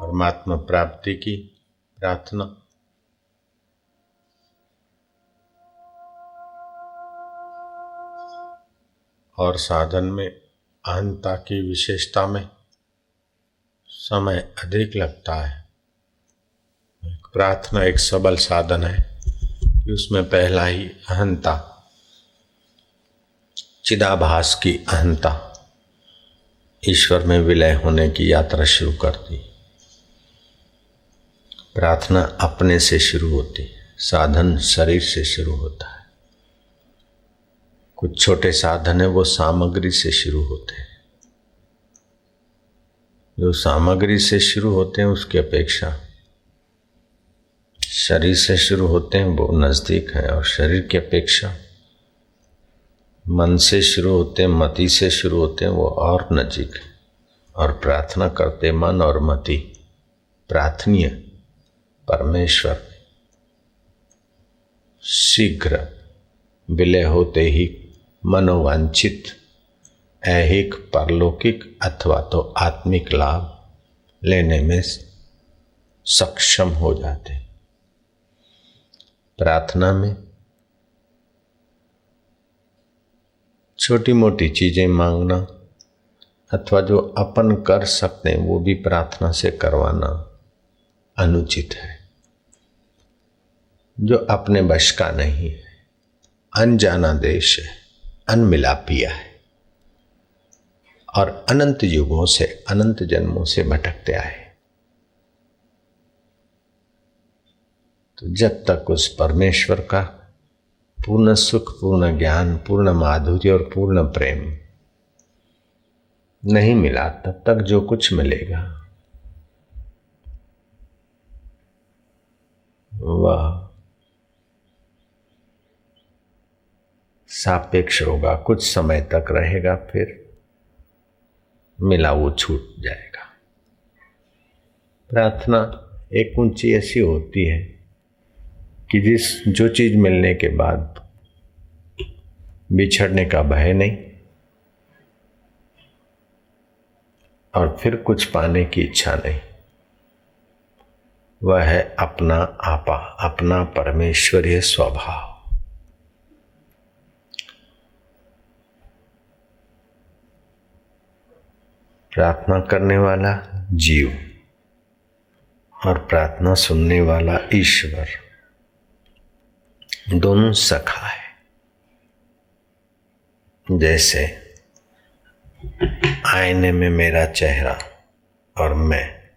परमात्मा प्राप्ति की प्रार्थना। और साधन में, अहंता की विशेषता में समय अधिक लगता है। प्रार्थना, एक सबल साधन है कि उसमें पहला ही अहंता, चिदाभास की अहंता, ईश्वर में विलय होने की यात्रा शुरू कर दी। प्रार्थना अपने से शुरू होती है। साधन शरीर से शुरू होता है। कुछ छोटे साधन है, वो सामग्री से शुरू होते हैं। जो सामग्री से शुरू होते हैं, उसकी अपेक्षा शरीर से शुरू होते हैं, वो नज़दीक है और शरीर की अपेक्षा मन से शुरू होते हैं, मति से शुरू होते हैं, वो और नज़दीक है। और प्रार्थना करते मन और मति। प्रार्थनीय। परमेश्वर, शीघ्र विलय होते ही मनोवांछित, ऐहिक, परलौकिक अथवा तो आत्मिक लाभ लेने में सक्षम हो जाते। प्रार्थना में छोटी मोटी चीज़ें मांगना अथवा जो अपन कर सकते हैं, वो भी प्रार्थना से करवाना अनुचित है। जो अपने वश का नहीं है। अनजाना देश है, अनमिलापिया है। और अनंत युगों से, अनंत जन्मों से भटकते आए तो जब तक उस परमेश्वर का पूर्ण सुख, पूर्ण ज्ञान, पूर्ण माधुर्य और पूर्ण प्रेम नहीं मिला, तब तक जो कुछ मिलेगा, वह सापेक्ष होगा, कुछ समय तक रहेगा, फिर मिला वो छूट जाएगा। प्रार्थना एक ऊँची ऐसी होती है कि जिस, जो चीज़ मिलने के बाद बिछड़ने का भय नहीं, और फिर कुछ पाने की इच्छा नहीं, वह है अपना आपा, अपना परमेश्वरीय स्वभाव। प्रार्थना करने वाला जीव और प्रार्थना सुनने वाला ईश्वर दोनों सखा है। जैसे आईने में मेरा चेहरा और मैं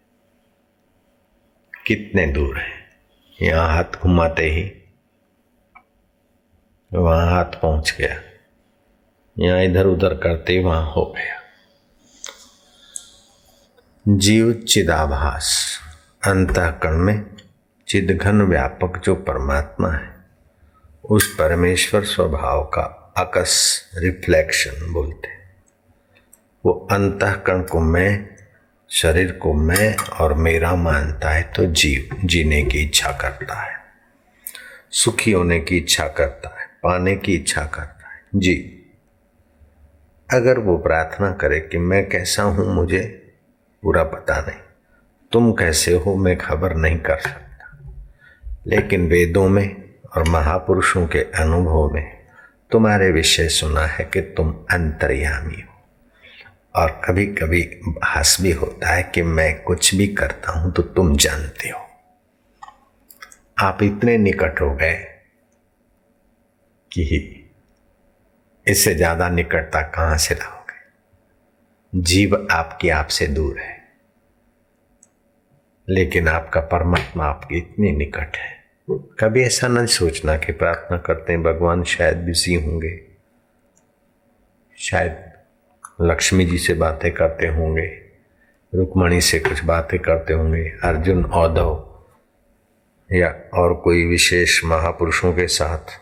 कितने दूर है। यहाँ हाथ घुमाते ही वहाँ हाथ पहुँच गया। यहाँ इधर उधर करते ही वहाँ हो गया। जीव चिदाभास अंतःकरण में चिदघन व्यापक जो परमात्मा है, उस परमेश्वर स्वभाव का अकस रिफ्लेक्शन बोलते वो अंतकरण को मैं, शरीर को मैं और मेरा मानता है तो जीव जीने की इच्छा करता है। सुखी होने की इच्छा करता है, पाने की इच्छा करता है। जी। अगर वो प्रार्थना करे कि मैं कैसा हूँ, मुझे पूरा पता नहीं। तुम कैसे हो मैं खबर नहीं कर सकता। लेकिन वेदों में और महापुरुषों के अनुभव में तुम्हारे विषय सुना है कि तुम अंतर्यामी हो। और कभी कभी हंस भी होता है कि मैं कुछ भी करता हूँ तो तुम जानते हो। आप इतने निकट हो गए कि इससे ज़्यादा निकटता कहाँ से लाओगे जीव आपकी आपसे दूर है। लेकिन आपका परमात्मा आपके इतने निकट है। कभी ऐसा न सोचना कि प्रार्थना करते हैं, भगवान शायद बिज़ी होंगे। शायद लक्ष्मी जी से बातें करते होंगे, रुक्मणी से कुछ बातें करते होंगे, अर्जुन, औधव, या और कोई विशेष महापुरुषों के साथ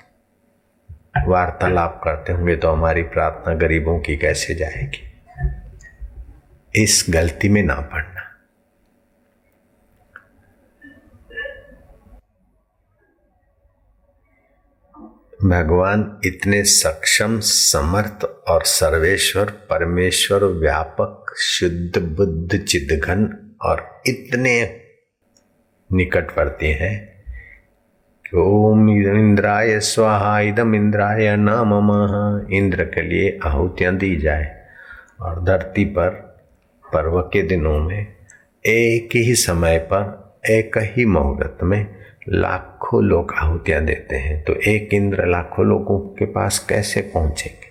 वार्तालाप करते होंगे तो हमारी प्रार्थना गरीबों की कैसे जाएगी? इस गलती में ना पड़ना। भगवान इतने सक्षम, समर्थ और सर्वेश्वर, परमेश्वर, व्यापक, शुद्ध, बुद्ध, चिदघन और इतने निकट पड़ती हैं कि ओम इंद्राय स्वाहा, इदम इंद्राय नाम इंद्र के लिए आहुतियाँ दी जाए और धरती पर पर्व के दिनों में, एक ही समय पर, एक ही मुहूर्त में लाखों लोग आहुतियाँ देते हैं। तो एक इंद्र लाखों लोगों के पास कैसे पहुँचेंगे?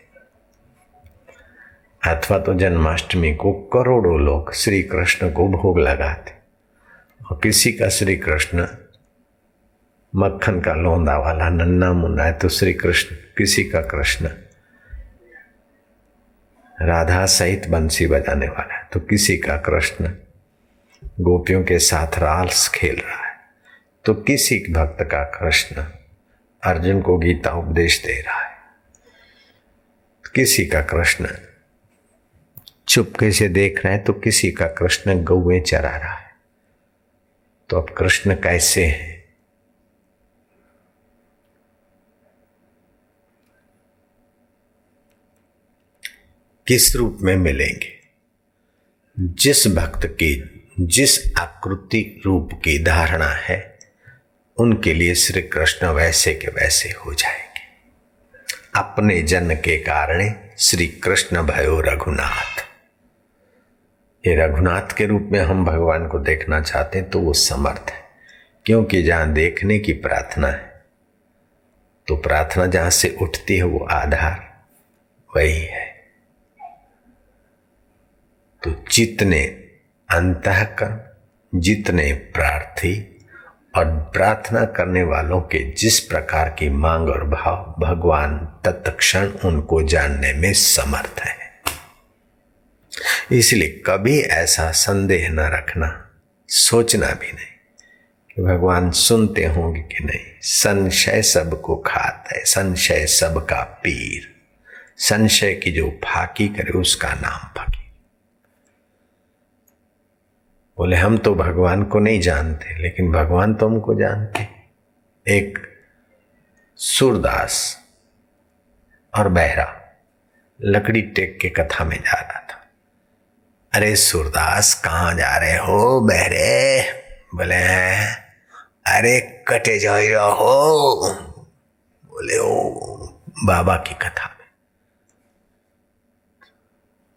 अथवा तो जन्माष्टमी को करोड़ों लोग श्री कृष्ण को भोग लगाते और किसी का श्री कृष्ण मक्खन का लौंदा वाला नन्ना मुन्ना है तो श्री कृष्ण किसी का कृष्ण राधा सहित बंसी बजाने वाला तो किसी का कृष्ण गोपियों के साथ राल्स खेल रहा है। तो किसी भक्त का कृष्ण अर्जुन को गीता उपदेश दे रहा है। किसी का कृष्ण चुपके से देख रहे हैं तो किसी का कृष्ण गौए चरा रहा है। तो अब कृष्ण कैसे है? किस रूप में मिलेंगे? जिस भक्त की, जिस आकृति रूप की धारणा है, उनके लिए श्री कृष्ण वैसे के वैसे हो जाएँगे। अपने जन्म के कारण श्री कृष्ण भयो रघुनाथ। ये रघुनाथ के रूप में हम भगवान को देखना चाहते हैं तो वो समर्थ है, क्योंकि जहाँ देखने की प्रार्थना है तो प्रार्थना जहाँ से उठती है, वो आधार वही है तो जितने अंतकरण, जितने प्रार्थी और प्रार्थना करने वालों के जिस प्रकार की मांग और भाव भगवान तत्क्षण उनको जानने में समर्थ है। इसलिए कभी ऐसा संदेह न रखना, सोचना भी नहीं कि भगवान सुनते होंगे कि नहीं। संशय सबको खाता है, संशय सबका पीर। संशय की जो फाकी करे उसका नाम फकीर। बोले, हम तो भगवान को नहीं जानते, लेकिन भगवान तो हमको जानते एक सूरदास और बहरा लकड़ी टेक के कथा में जा रहा था। अरे सूरदास, कहाँ जा रहे हो बहरे? बोले अरे कटे जा हो बोले, ओ, बाबा की कथा में।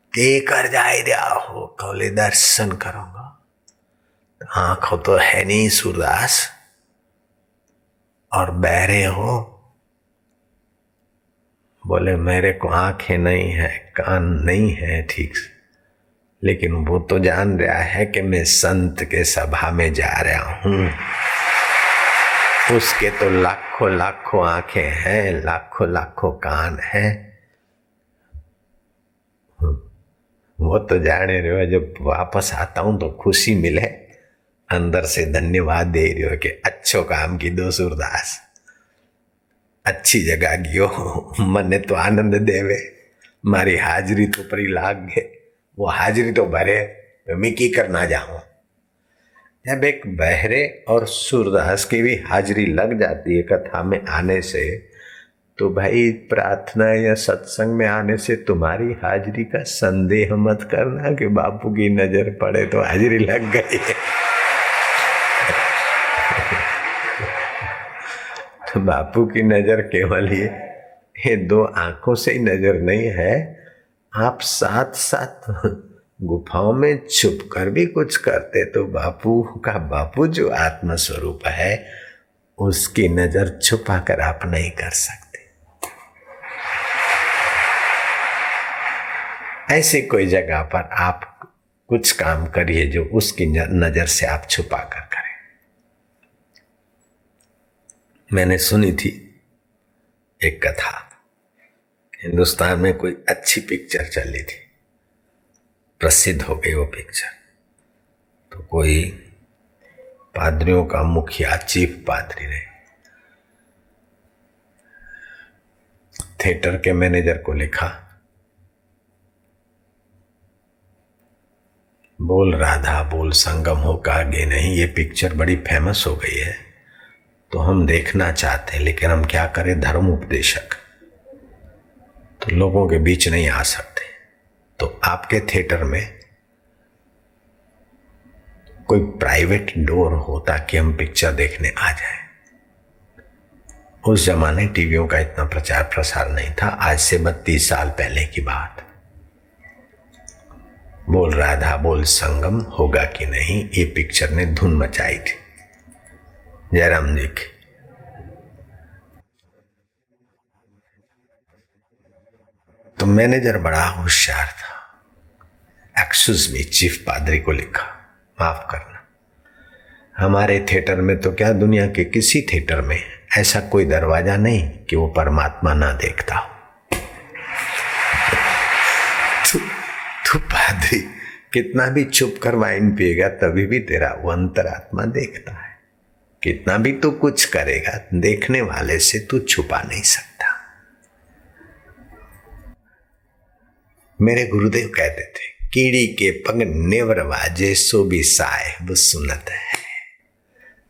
के कर जाए हो बोले दर्शन करूँगा। आँखों तो है नहीं सूरदास। और बहरे हो। बोले, मेरे को आँखें नहीं है, कान नहीं है ठीक से। लेकिन वो तो जान रहा है कि मैं संत के सभा में जा रहा हूँ। उसके तो लाखों लाखों आँखें हैं, लाखों लाखों कान हैं। वो तो जाने रहे जब वापस आता हूँ तो खुशी मिले। अंदर से धन्यवाद दे रही हो कि अच्छो काम की दो सूरदास। अच्छी जगह गियो। मने तो आनंद देवे। मारी हाजरी तो परी लाग। गए वो हाजरी तो भरे। मैं की करना जाऊँ? जब एक बहरे और सूरदास की भी हाजरी लग जाती है कथा में आने से तो भाई प्रार्थना या सत्संग में आने से तुम्हारी हाजिरी का संदेह मत करना कि बापू की नज़र पड़े तो हाजिरी लग गई है। बापू की नज़र केवल ये ये दो आँखों से ही नज़र नहीं है। आप साथ साथ गुफाओं में छुप कर भी कुछ करते तो बापू का बापू जो आत्म स्वरूप है, उसकी नज़र छुपा कर आप नहीं कर सकते। ऐसी कोई जगह पर आप कुछ काम करिए जो उसकी नज़र से आप छुपा कर करें मैंने सुनी थी एक कथा। हिंदुस्तान में कोई अच्छी पिक्चर चल थी। प्रसिद्ध हो गई वो पिक्चर तो कोई पादरियों का मुखिया चीफ पादरी रहे। थिएटर के मैनेजर को लिखा। बोल राधा, बोल संगम हो का आगे नहीं, ये पिक्चर बड़ी फ़ेमस हो गई है। तो हम देखना चाहते हैं, लेकिन हम क्या करें? धर्म उपदेशक। तो लोगों के बीच नहीं आ सकते। तो आपके थिएटर में कोई प्राइवेट डोर होता कि हम पिक्चर देखने आ जाए। उस जमाने टीवियों का इतना प्रचार प्रसार नहीं था। आज से बत्तीस साल पहले की बात। बोल राधा, बोल संगम, होगा कि नहीं, ये पिक्चर ने धुन मचाई थी। जयराम जी की तो मैनेजर बड़ा होशियार था एक्सक्यूज मी चीफ पादरी को लिखा। माफ़ करना। हमारे थिएटर में तो क्या दुनिया के किसी थिएटर में ऐसा कोई दरवाज़ा नहीं कि वो परमात्मा ना देखता हो? तू पादरी कितना भी चुप कर वाइन पिएगा, तभी भी तेरा वो अंतरात्मा देखता है। कितना भी तू कुछ करेगा, देखने वाले से तू छुपा नहीं सकता। मेरे गुरुदेव कहते थे, कीड़ी के पग नेवर वाजे सो भी साय वो सुनत है।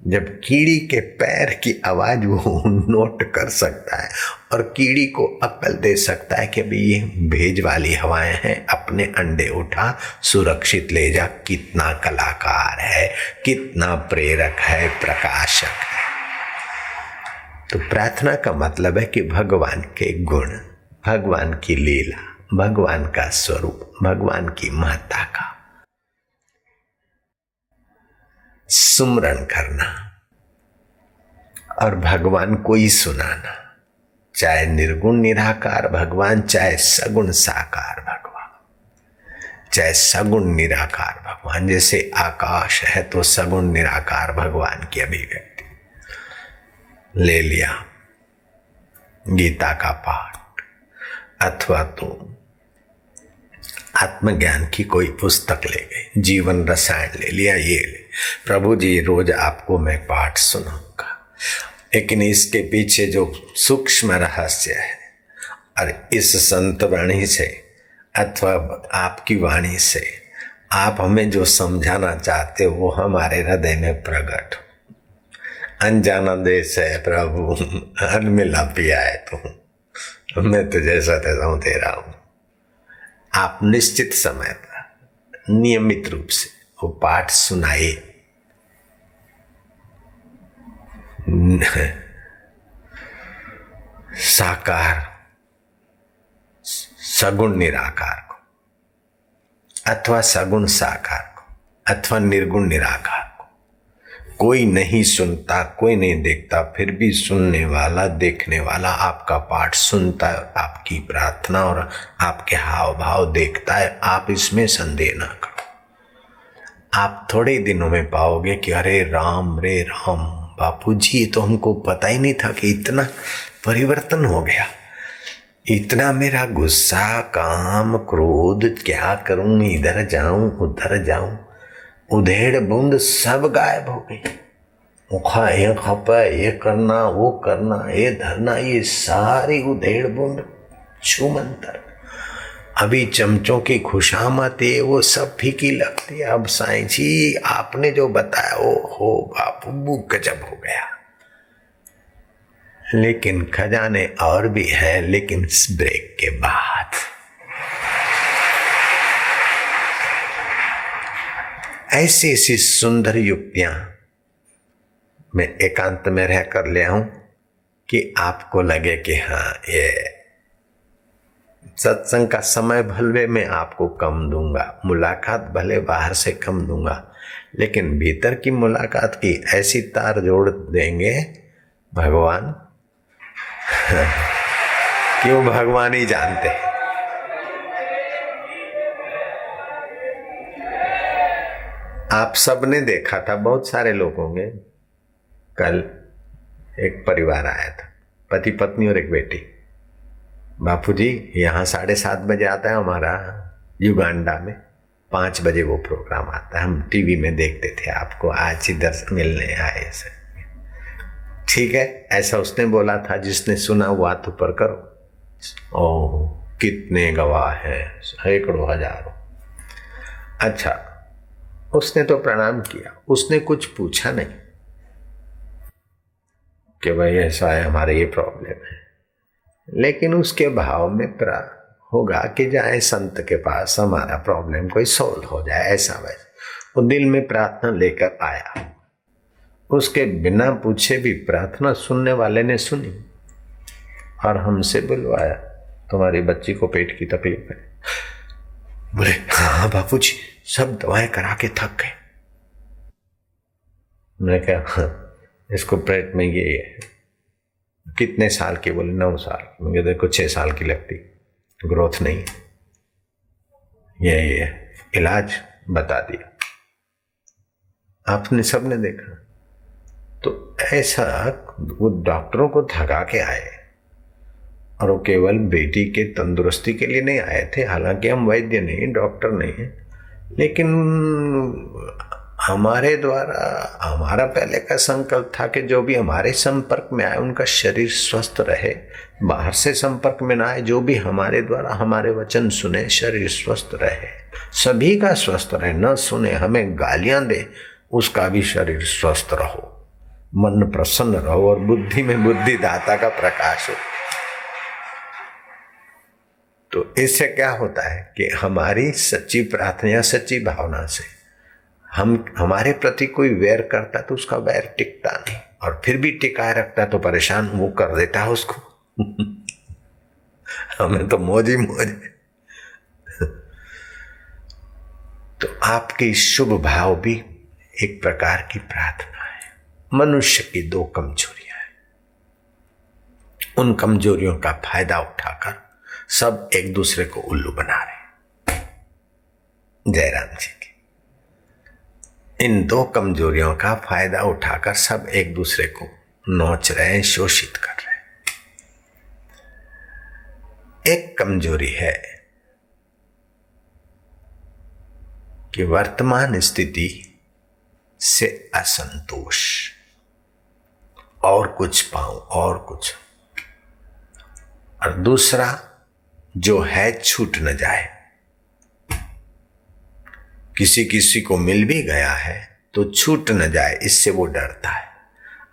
जब कीड़ी के पैर की आवाज़ वो नोट कर सकता है और कीड़ी को अकल दे सकता है कि अभी ये भेज वाली हवाएँ हैं, अपने अंडे उठा, सुरक्षित ले जा। कितना कलाकार है, कितना प्रेरक है, प्रकाशक है। तो प्रार्थना का मतलब है कि भगवान के गुण, भगवान की लीला, भगवान का स्वरूप, भगवान की महत्ता का सुमरण करना और भगवान को ही सुनाना। चाहे निर्गुण निराकार भगवान, चाहे सगुण साकार भगवान, चाहे सगुण निराकार भगवान। जैसे आकाश है तो सगुण निराकार भगवान की अभिव्यक्ति। ले लिया गीता का पाठ, अथवा तो आत्मज्ञान की कोई पुस्तक ले गई, जीवन रसायन ले लिया, ये ले। प्रभु जी, रोज आपको मैं पाठ सुनाऊँगा। लेकिन इसके पीछे जो सूक्ष्म रहस्य है, और इस संत वाणी से अथवा आपकी वाणी से आप हमें जो समझाना चाहते हो, वो हमारे हृदय में प्रकट अनजाना देश है प्रभु अनमिला पिया है तू मैं तो जैसा तैसा हूँ, तेरा हूँ। आप निश्चित समय पर नियमित रूप से वो पाठ सुनाए। साकार, सगुण निराकार को, अथवा सगुण साकार को, अथवा निर्गुण निराकार को। कोई नहीं सुनता, कोई नहीं देखता, फिर भी सुनने वाला, देखने वाला आपका पाठ सुनता है, आपकी प्रार्थना और आपके हाव भाव देखता है, आप इसमें संदेह ना करो। आप थोड़े दिनों में पाओगे कि अरे राम रे राम बापू जी तो हमको पता ही नहीं था कि इतना परिवर्तन हो गया। इतना मेरा गुस्सा, काम, क्रोध, क्या करूँ, इधर जाऊँ, उधर जाऊँ, उधेड़ बूंद सब गायब हो गई। मुखा, ये खपा, ये करना, वो करना, ये धरना, ये सारी उधेड़ बूंद छुमंतर अभी चमचों की खुशामत है वो सब फीकी लगती है। अब साईं जी आपने जो बताया, वो हो बापू गजब हो गया। लेकिन खजाने और भी है, लेकिन इस ब्रेक के बाद। ऐसी ऐसी सुंदर युक्तियाँ मैं एकांत में रह कर ले आऊँ कि आपको लगे कि हाँ ये सत्संग का समय भले मैं आपको कम दूँगा, मुलाकात भले बाहर से कम दूँगा, लेकिन भीतर की मुलाकात की ऐसी तार जोड़ देंगे, भगवान। क्यों भगवान ही जानते हैं? आप सबने देखा था, बहुत सारे लोग होंगे। कल एक परिवार आया था पति पत्नी और एक बेटी। बापू जी, यहाँ साढ़े सात बजे आता है हमारा युगांडा में। पाँच बजे वो प्रोग्राम आता है। हम टीवी में देखते थे आपको, आज ही इधर मिलने आए सर। ठीक है, ऐसा उसने बोला था, जिसने सुना वो हाथ ऊपर करो। ओ कितने गवाह हैं, सैकड़ों हज़ारों। अच्छा उसने तो प्रणाम किया, उसने कुछ पूछा नहीं कि भाई ऐसा है, हमारे ये प्रॉब्लम है। लेकिन उसके भाव में प्रा होगा कि जाए संत के पास हमारा प्रॉब्लम कोई सोल्व हो जाए ऐसा वैसा। वो दिल में प्रार्थना लेकर आया। उसके बिना पूछे भी प्रार्थना सुनने वाले ने सुनी। और हमसे बुलवाया तुम्हारी बच्ची को पेट की तकलीफ़ है। बोले हाँ बापू जी सब दवाएँ करा के थक गए। मैं क्या हाँ, इसको पेट में ये है। कितने साल की? बोले, नौ साल। मुझे देखो, छह साल की लगती। ग्रोथ नहीं ये ये, इलाज बता दिया। आपने सबने देखा। तो ऐसा वो डॉक्टरों को थका के आए। और वो केवल बेटी के तंदुरुस्ती के लिए नहीं आए थे। हालाँकि हम वैद्य नहीं, डॉक्टर नहीं है। लेकिन हमारे द्वारा, हमारा पहले का संकल्प था कि जो भी हमारे संपर्क में आए, उनका शरीर स्वस्थ रहे, बाहर से संपर्क में ना आए, जो भी हमारे द्वारा हमारे वचन सुने, शरीर स्वस्थ रहे। सभी का स्वस्थ रहे, न सुने, हमें गालियाँ दे, उसका भी शरीर स्वस्थ रहो। मन प्रसन्न रहो और बुद्धि में बुद्धि दाता का प्रकाश हो। तो इससे क्या होता है कि हमारी सच्ची प्रार्थना सच्ची भावना से हम, हमारे प्रति कोई वैर करता तो उसका वैर टिकता नहीं। और फिर भी टिकाए रखता तो परेशान वो कर देता है उसको। हमें तो मौज ही मौज तो आपकी शुभ भाव भी एक प्रकार की प्रार्थना है। मनुष्य की दो कमजोरियाँ हैं। उन कमजोरियों का फ़ायदा उठाकर सब एक दूसरे को उल्लू बना रहे जयराम जी। इन दो कमजोरियों का फ़ायदा उठाकर सब एक दूसरे को नोच रहे हैं, शोषित कर रहे हैं। एक कमज़ोरी है कि वर्तमान स्थिति से असंतोष। और कुछ पाऊँ, और कुछ। और दूसरा, जो है छूट न जाए। किसी किसी को मिल भी गया है तो छूट न जाए, इससे वो डरता है।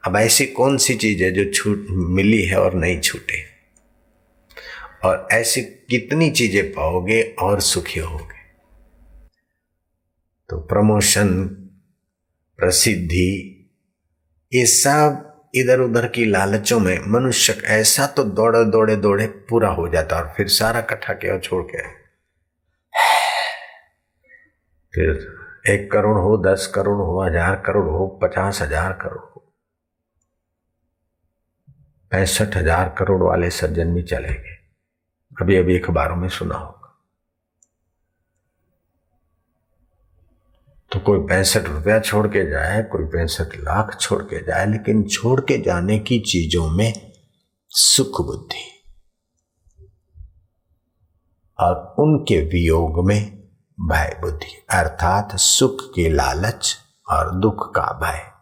अब ऐसी कौन सी चीज़ है जो छूट, मिली है और नहीं छूटे? और ऐसी कितनी चीज़ें पाओगे और सुखी होगे? तो प्रमोशन, प्रसिद्धि, ये सब इधर उधर की लालचों में मनुष्य ऐसा तो दौड़े दौड़े दौड़े पूरा हो जाता और फिर सारा कट्ठा के छोड़ के फिर एक करोड़ हो, दस करोड़ हो, हज़ार करोड़ हो, पचास हज़ार करोड़ हो। पैंसठ हज़ार करोड़ वाले सज्जन भी चले गए अभी अभी अखबारों में सुना होगा। तो कोई पैंसठ रुपया छोड़ के जाए, कोई पैंसठ लाख छोड़ के जाए, लेकिन छोड़ के जाने की चीज़ों में सुख बुद्धि। और उनके वियोग में भय बुद्धि, अर्थात सुख के लालच और दुख का भय।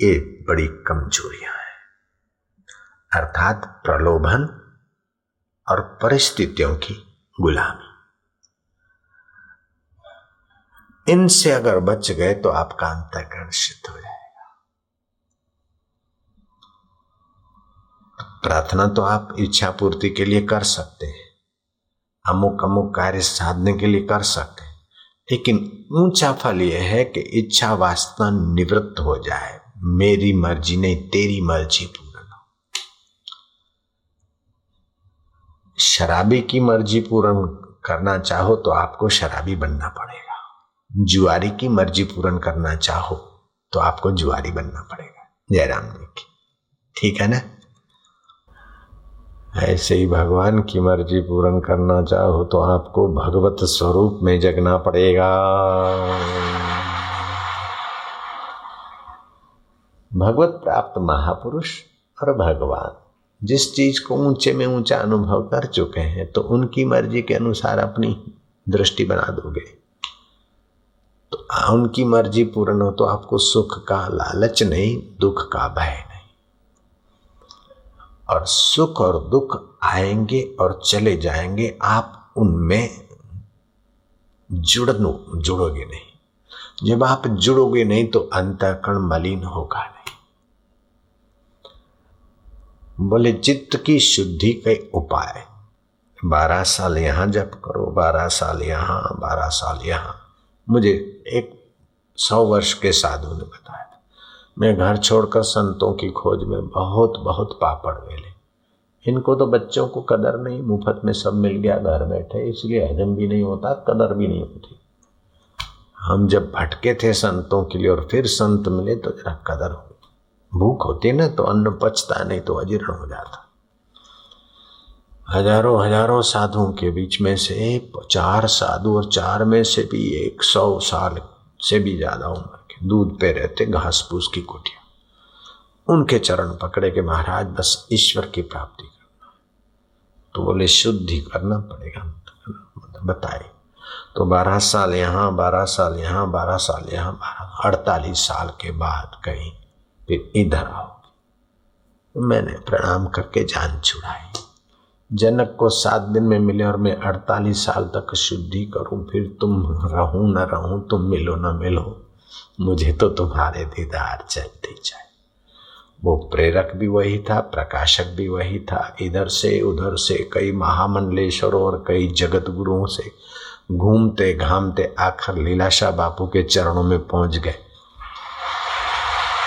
ये बड़ी कमजोरियाँ हैं। अर्थात प्रलोभन और परिस्थितियों की गुलामी। इनसे अगर बच गए तो आपका अंतकरण हो जाएगा। प्रार्थना तो आप इच्छा पूर्ति के लिए कर सकते हैं। अमुक अमुक कार्य साधने के लिए कर सकते हैं। लेकिन ऊँचा फल यह है कि इच्छा वासना निवृत्त हो जाए। मेरी मर्ज़ी नहीं, तेरी मर्ज़ी पूर्ण हो। शराबी की मर्ज़ी पूर्ण करना चाहो तो आपको शराबी बनना पड़ेगा। जुआरी की मर्ज़ी पूर्ण करना चाहो तो आपको जुआरी बनना पड़ेगा। जयराम जी की ठीक है ना? ऐसे ही भगवान की मर्ज़ी पूर्ण करना चाहो तो आपको भगवत स्वरूप में जगना पड़ेगा। भगवत प्राप्त महापुरुष और भगवान जिस चीज़ को ऊँचे में ऊँचा अनुभव कर चुके हैं तो उनकी मर्ज़ी के अनुसार अपनी दृष्टि बना दोगे। तो उनकी मर्ज़ी पूर्ण हो तो आपको सुख का लालच नहीं, दुख का भय। और सुख और दुख आएँगे और चले जाएँगे, आप उनमें जुड़नो, जुड़ोगे नहीं। जब आप जुड़ोगे नहीं तो अंतकरण मलिन होगा नहीं। बोले, चित्त की शुद्धि के उपाय। बारह साल यहाँ जप करो, बारह साल यहाँ, बारह साल यहाँ। मुझे एक सौ वर्ष के साधु ने बताया। मैं घर छोड़कर संतों की खोज में बहुत बहुत पापड़ वेले इनको तो बच्चों को कदर नहीं, मुफ़्त में सब मिल गया, घर बैठे, इसलिए हजम भी नहीं होता, कदर भी नहीं होती। हम जब भटके थे संतों के लिए और फिर संत मिले तो जरा कदर हो। भूख होती ना तो अन्न पचता नहीं तो अजीर्ण हो जाता। हज़ारों हज़ारों साधुओं के बीच में से चार साधु और चार में से भी एक सौ साल से भी ज़्यादा उम्र। दूध पे रहते घास फूस की कुटिया उनके चरण पकड़े के महाराज, बस ईश्वर की प्राप्ति करना तो बोले, शुद्धि करना पड़ेगा। बताए। तो बारह साल यहाँ, बारह साल यहाँ, बारह साल यहाँ, बारह, अड़तालीस साल के बाद कहीं फिर इधर आओ। मैंने प्रणाम करके जान छुड़ाई। जनक को सात दिन में मिले और मैं अड़तालीस साल तक शुद्धि करूँ, फिर तुम रहूँ, न रहूँ, तुम मिलो, न मिलो। मुझे तो तुम्हारे दीदार चलते जाए। वो प्रेरक भी वही था, प्रकाशक भी वही था। इधर से, उधर से, कई महामंडलेश्वरों और कई जगत गुरुओं से घूमते, घामते, आखिर लीलाशाह बापू के चरणों में पहुँच गए।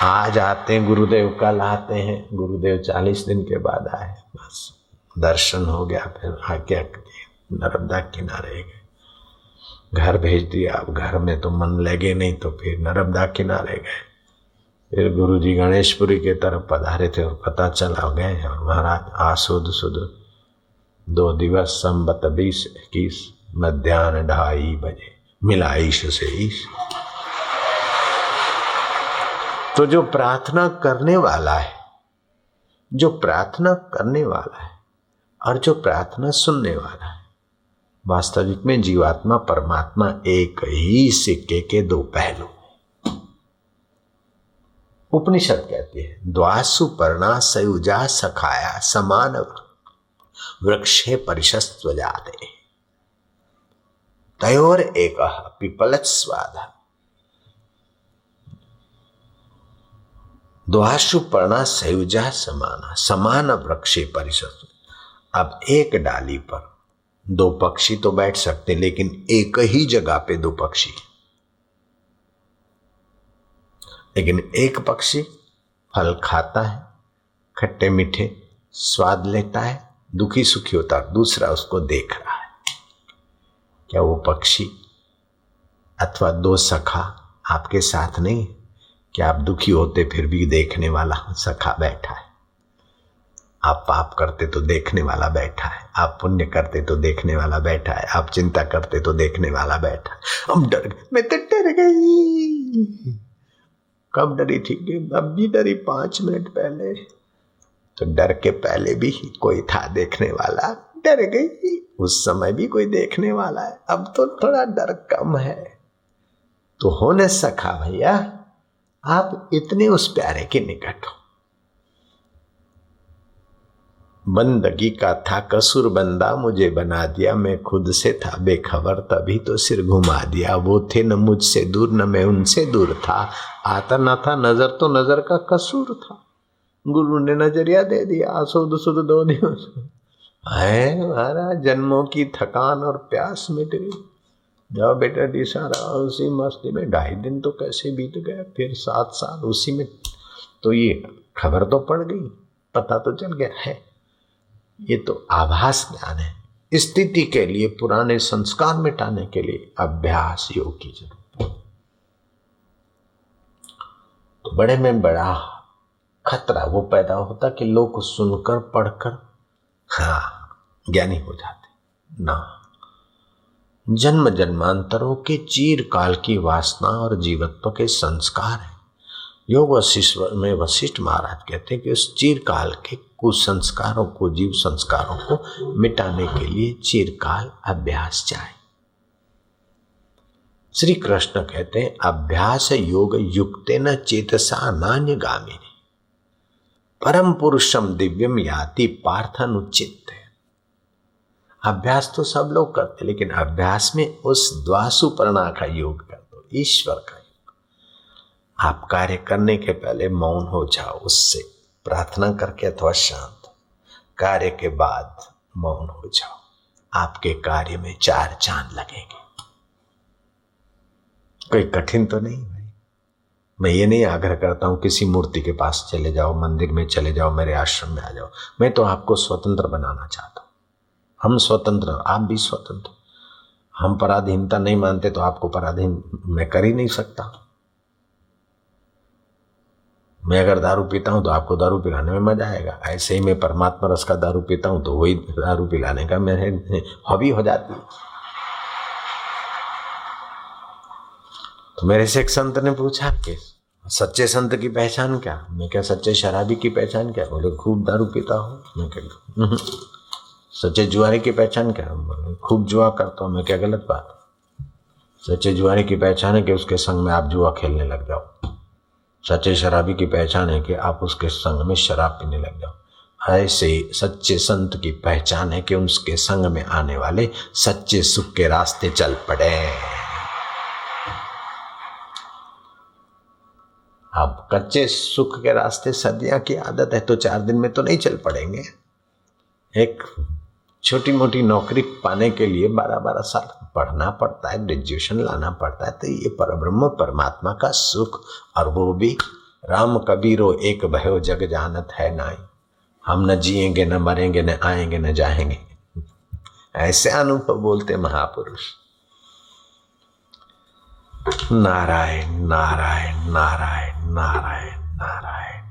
आज आते हैं गुरुदेव कल आते हैं। गुरुदेव चालीस दिन के बाद आए। बस, दर्शन हो गया, फिर आज्ञा नर्मदा किनारे गए। घर भेज दिया। अब घर में तो मन लगे नहीं तो फिर नर्मदा किनारे गए। फिर गुरु जी गणेशपुरी के तरफ़ पधारे थे और पता चला गए और महाराज आसुद सुद, दो दिवस संबत बीस इक्कीस मध्यान्ह ढाई बजे मिला ईश से ईश। तो जो प्रार्थना करने वाला है, जो प्रार्थना करने वाला है और जो प्रार्थना सुनने वाला है वास्तविक में जीवात्मा परमात्मा एक ही सिक्के के दो पहलू। उपनिषद कहती है, द्वासु पर्णा सयुजा सखाया समान वृक्षे परिशस्व जाते। तयोर एक पिपलत स्वाद। द्वासु पर्णा सयुजा समाना समान वृक्षे परिशस्व अब एक डाली पर दो पक्षी तो बैठ सकते, लेकिन एक ही जगह पे दो पक्षी। लेकिन एक पक्षी फल खाता है, खट्टे मीठे, स्वाद लेता है, दुखी सुखी होता है, दूसरा उसको देख रहा है। क्या वो पक्षी अथवा दो सखा आपके साथ नहीं? क्या आप दुखी होते फिर भी देखने वाला सखा बैठा है? आप पाप करते तो देखने वाला बैठा है। आप पुण्य करते तो देखने वाला बैठा है। आप चिंता करते तो देखने वाला बैठा हम डर गए। मैं तो डर गई। कब डरी थी? अब भी डरी पाँच मिनट पहले। तो डर के पहले भी कोई था देखने वाला। डर गई। उस समय भी कोई देखने वाला है। अब तो थोड़ा डर कम है। तो होने सखा भैया। आप इतने उस प्यारे के निकट हो। बंदगी का था कसूर बंदा मुझे बना दिया, मैं खुद से था बेखबर, तभी तो सिर घुमा दिया। वो थे न मुझसे दूर, न मैं उनसे दूर था। आता न था, नज़र तो नज़र का कसूर था। गुरु ने नज़रिया दे दिया, सुध सुध दो दिवस है, महाराज, जन्मों की थकान और प्यास मिट गई। जाओ बेटा दिशा रहा उसी मस्ती में ढाई दिन तो कैसे बीत गया फिर सात साल उसी में तो ये खबर तो पड़ गई, पता तो चल गया। है ये तो आभास ज्ञान है। स्थिति के लिए, पुराने संस्कार मिटाने के लिए अभ्यास योग की ज़रूरत तो बड़े में बड़ा खतरा वो पैदा होता कि लोग सुनकर, पढ़कर हाँ ज्ञानी हो जाते। ना। जन्म जन्मांतरों के चीर काल की वासना और जीवत्व के संस्कार है। योग वशिष्ठ में वशिष्ठ महाराज कहते हैं कि उस चीर काल के कुसंस्कारों को, जीव संस्कारों को मिटाने के लिए चिरकाल, अभ्यास चाहे श्री कृष्ण कहते हैं, अभ्यास योग युक्त न चेतसा नान्य गामिनी। परम पुरुषम दिव्यम याति पार्थन उचित अभ्यास तो सब लोग करते, लेकिन अभ्यास में उस द्वासु प्रणा का योग कर दो, ईश्वर का योग। आप कार्य करने के पहले मौन हो जाओ, उससे प्रार्थना करके अथवा शांत कार्य के बाद मौन हो जाओ। आपके कार्य में चार चाँद लगेंगे। कोई कठिन तो नहीं भाई। मैं ये नहीं आग्रह करता हूँ किसी मूर्ति के पास चले जाओ, मंदिर में चले जाओ, मेरे आश्रम में आ जाओ। मैं तो आपको स्वतंत्र बनाना चाहता हूँ। हम स्वतंत्र आप भी स्वतंत्र हम पराधीनता नहीं मानते तो आपको पराधीन मैं कर ही नहीं सकता। मैं अगर दारू पीता हूँ तो आपको दारू पिलाने में मज़ा आएगा। ऐसे ही मैं परमात्मा रस का दारू पीता हूँ तो वही दारू पिलाने का मेरे हॉबी हो जाती है। तो मेरे से एक संत ने पूछा कि सच्चे संत की पहचान क्या? मैं क्या सच्चे शराबी की पहचान क्या? बोले, खूब दारू पीता हूँ। मैं क्या हम्म। सच्चे जुआरी की पहचान क्या? बोले, खूब जुआ करता हूँ। मैं क्या गलत बात? सच्चे जुआरी की पहचान है कि उसके संग में आप जुआ खेलने लग जाओ। सच्चे शराबी की पहचान है कि आप उसके संग में शराब पीने लग जाओ। ऐसे सच्चे संत की पहचान है कि उसके संग में आने वाले सच्चे सुख के रास्ते चल पड़े। अब कच्चे सुख के रास्ते सदियाँ की आदत है तो चार दिन में तो नहीं चल पड़ेंगे। एक छोटी मोटी नौकरी पाने के लिए बारह बारह साल पढ़ना पड़ता है ग्रेजुएशन लाना पड़ता है तो ये परब्रह्म परमात्मा का सुख और वो भी। राम कबीरो एक भयो, जग जानत है नाई। हम न जिएँगे, न मरेंगे, न आएँगे, न जाएँगे। ऐसे अनुभव बोलते महापुरुष। नारायण नारायण नारायण नारायण नारायण।